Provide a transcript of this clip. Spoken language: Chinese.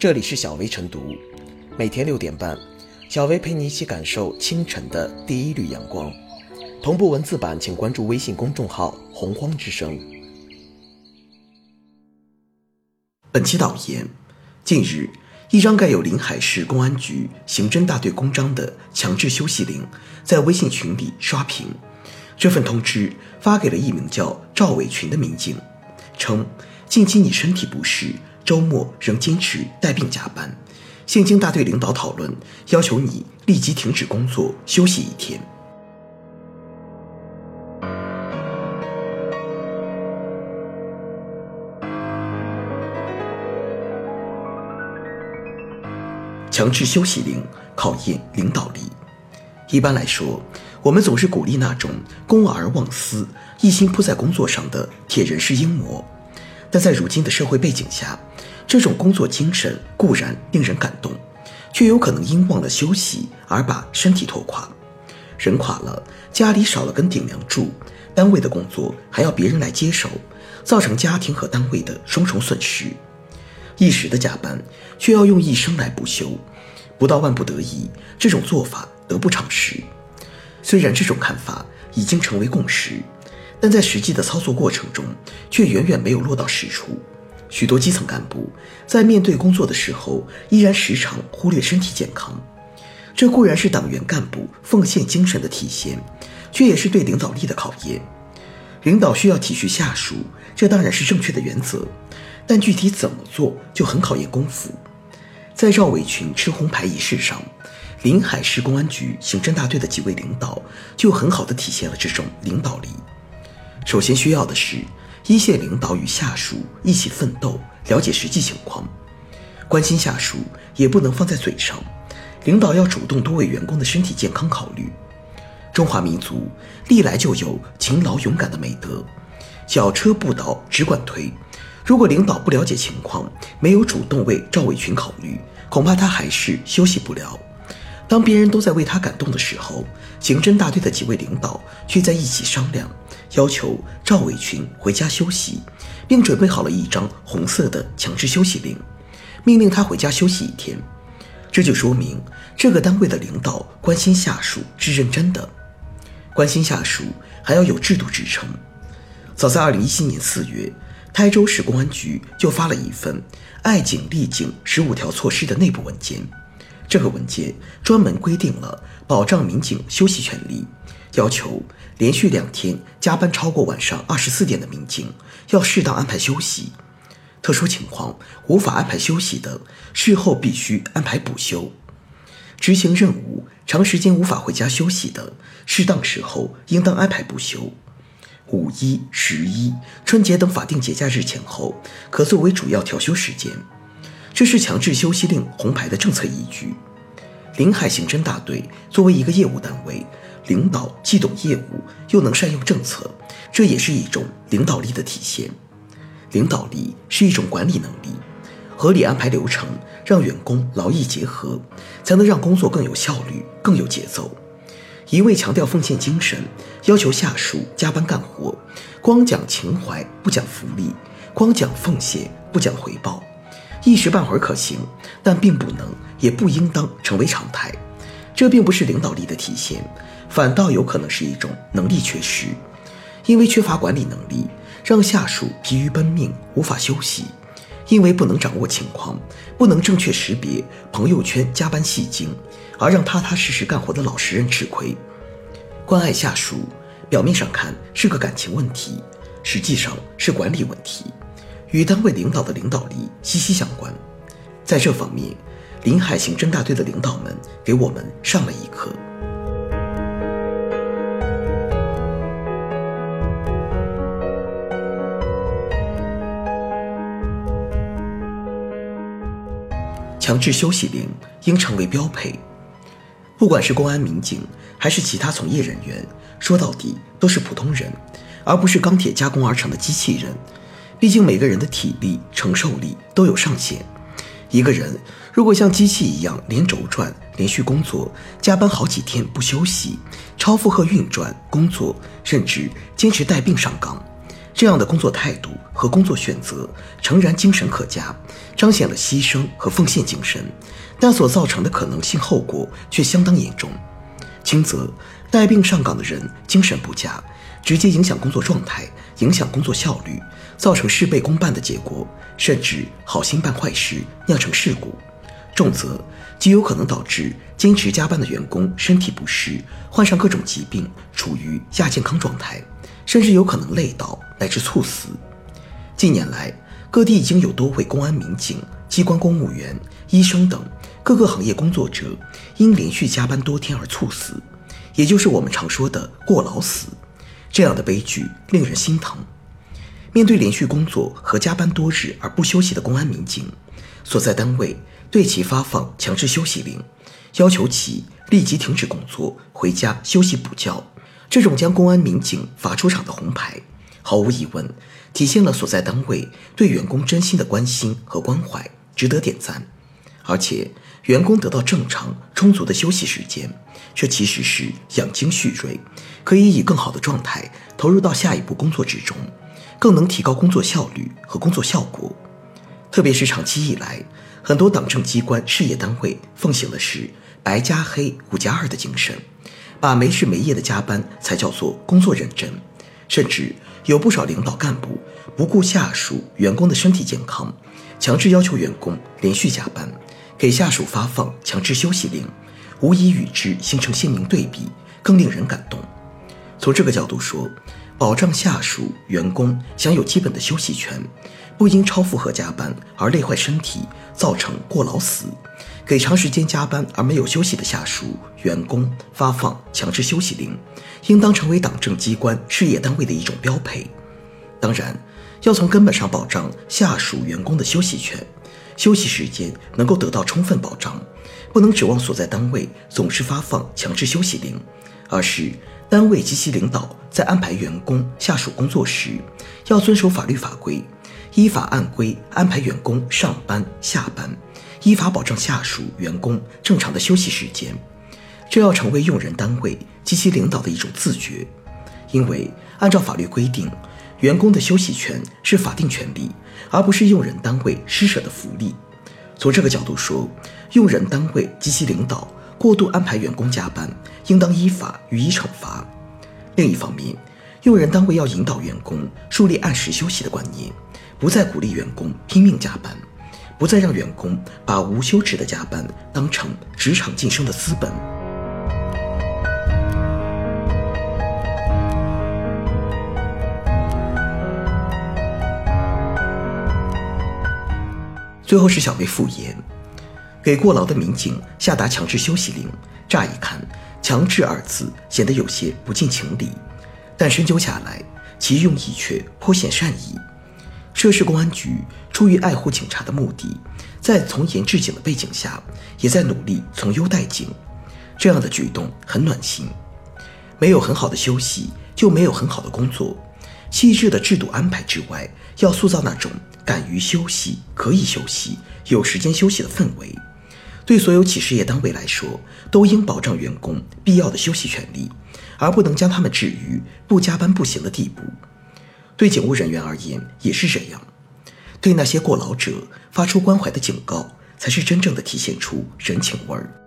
这里是小薇晨读，每天六点半，小薇陪你一起感受清晨的第一缕阳光。同步文字版，请关注微信公众号“洪荒之声”。本期导言：近日，一张盖有临海市公安局刑侦大队公章的强制休息令在微信群里刷屏。这份通知发给了一名叫赵伟群的民警，称近期你身体不适。周末仍坚持带病加班，现经大队领导讨论，要求你立即停止工作，休息一天。强制休息令考验领导力。一般来说，我们总是鼓励那种公而忘私、一心扑在工作上的铁人式英模，但在如今的社会背景下，这种工作精神固然令人感动，却有可能因忘了休息而把身体拖垮。人垮了，家里少了根顶梁柱，单位的工作还要别人来接手，造成家庭和单位的双重损失。一时的加班，却要用一生来补休，不到万不得已，这种做法得不偿失。虽然这种看法已经成为共识，但在实际的操作过程中，却远远没有落到实处。许多基层干部在面对工作的时候，依然时常忽略身体健康。这固然是党员干部奉献精神的体现，却也是对领导力的考验。领导需要体恤下属，这当然是正确的原则，但具体怎么做就很考验功夫。在赵伟群吃红牌仪式上，临海市公安局刑侦大队的几位领导就很好的体现了这种领导力。首先需要的是。一线领导与下属一起奋斗，了解实际情况，关心下属也不能放在嘴上。领导要主动多为员工的身体健康考虑。中华民族历来就有勤劳勇敢的美德，小车不倒只管推。如果领导不了解情况，没有主动为赵伟群考虑，恐怕他还是休息不了。当别人都在为他感动的时候，刑侦大队的几位领导却在一起商量。要求赵伟群回家休息，并准备好了一张红色的强制休息令，命令他回家休息一天。这就说明这个单位的领导关心下属是认真的，关心下属还要有制度支撑。早在二零一七年四月，台州市公安局就发了一份“爱警利警十五条措施”的内部文件，这个文件专门规定了保障民警休息权利。要求连续两天加班超过晚上二十四点的民警要适当安排休息，特殊情况无法安排休息的，事后必须安排补休。执行任务长时间无法回家休息的，适当时候应当安排补休。五一、十一、春节等法定节假日前后可作为主要调休时间，这是强制休息令红牌的政策依据。临海刑侦大队作为一个业务单位。领导既懂业务，又能善用政策，这也是一种领导力的体现。领导力是一种管理能力，合理安排流程，让员工劳逸结合，才能让工作更有效率、更有节奏。一味强调奉献精神，要求下属加班干活，光讲情怀不讲福利，光讲奉献不讲回报，一时半会儿可行，但并不能，也不应当成为常态。这并不是领导力的体现。反倒有可能是一种能力缺失，因为缺乏管理能力，让下属疲于奔命，无法休息；因为不能掌握情况，不能正确识别朋友圈加班戏精，而让踏踏实实干活的老实人吃亏。关爱下属，表面上看是个感情问题，实际上是管理问题，与单位领导的领导力息息相关。在这方面，临海刑侦大队的领导们给我们上了一课。强制休息令应成为标配。不管是公安民警，还是其他从业人员，说到底都是普通人，而不是钢铁加工而成的机器人。毕竟每个人的体力承受力都有上限。一个人如果像机器一样连轴转、连续工作、加班好几天不休息、超负荷运转工作，甚至坚持带病上岗，这样的工作态度和工作选择诚然精神可嘉，彰显了牺牲和奉献精神，但所造成的可能性后果却相当严重。轻则带病上岗的人精神不佳，直接影响工作状态，影响工作效率，造成事倍功半的结果，甚至好心办坏事，酿成事故；重则极有可能导致坚持加班的员工身体不适，患上各种疾病，处于亚健康状态。甚至有可能累倒乃至猝死。近年来，各地已经有多位公安民警、机关公务员、医生等各个行业工作者因连续加班多天而猝死，也就是我们常说的“过劳死”。这样的悲剧令人心疼。面对连续工作和加班多日而不休息的公安民警，所在单位对其发放强制休息令，要求其立即停止工作，回家休息补觉。这种将公安民警罚出场的红牌，毫无疑问体现了所在单位对员工真心的关心和关怀，值得点赞。而且，员工得到正常充足的休息时间，这其实是养精蓄锐，可以以更好的状态投入到下一步工作之中，更能提高工作效率和工作效果。特别是长期以来，很多党政机关事业单位奉行的是“白加黑，五加二”的精神。把没日没夜的加班才叫做工作认真，甚至有不少领导干部不顾下属员工的身体健康，强制要求员工连续加班，给下属发放强制休息令，无疑与之形成鲜明对比，更令人感动。从这个角度说，保障下属员工享有基本的休息权，不因超负荷加班而累坏身体，造成过劳死。给长时间加班而没有休息的下属员工发放强制休息令，应当成为党政机关事业单位的一种标配。当然，要从根本上保障下属员工的休息权，休息时间能够得到充分保障，不能指望所在单位总是发放强制休息令，而是单位及其领导在安排员工下属工作时，要遵守法律法规，依法按规安排员工上班下班。依法保障下属员工正常的休息时间，这要成为用人单位及其领导的一种自觉。因为按照法律规定，员工的休息权是法定权利，而不是用人单位施舍的福利。从这个角度说，用人单位及其领导过度安排员工加班，应当依法予以惩罚。另一方面，用人单位要引导员工树立按时休息的观念，不再鼓励员工拼命加班。不再让员工把无休止的加班当成职场晋升的资本。最后是小薇复言，给过劳的民警下达强制休息令，乍一看“强制”二字显得有些不近情理，但深究下来，其用意却颇显善意。涉事公安局出于爱护警察的目的，在从严治警的背景下，也在努力从优待警。这样的举动很暖心。没有很好的休息，就没有很好的工作。细致的制度安排之外，要塑造那种敢于休息、可以休息、有时间休息的氛围。对所有企事业单位来说，都应保障员工必要的休息权利，而不能将他们置于不加班不行的地步。对警务人员而言也是这样，对那些过劳者发出关怀的警告，才是真正的体现出人情味儿。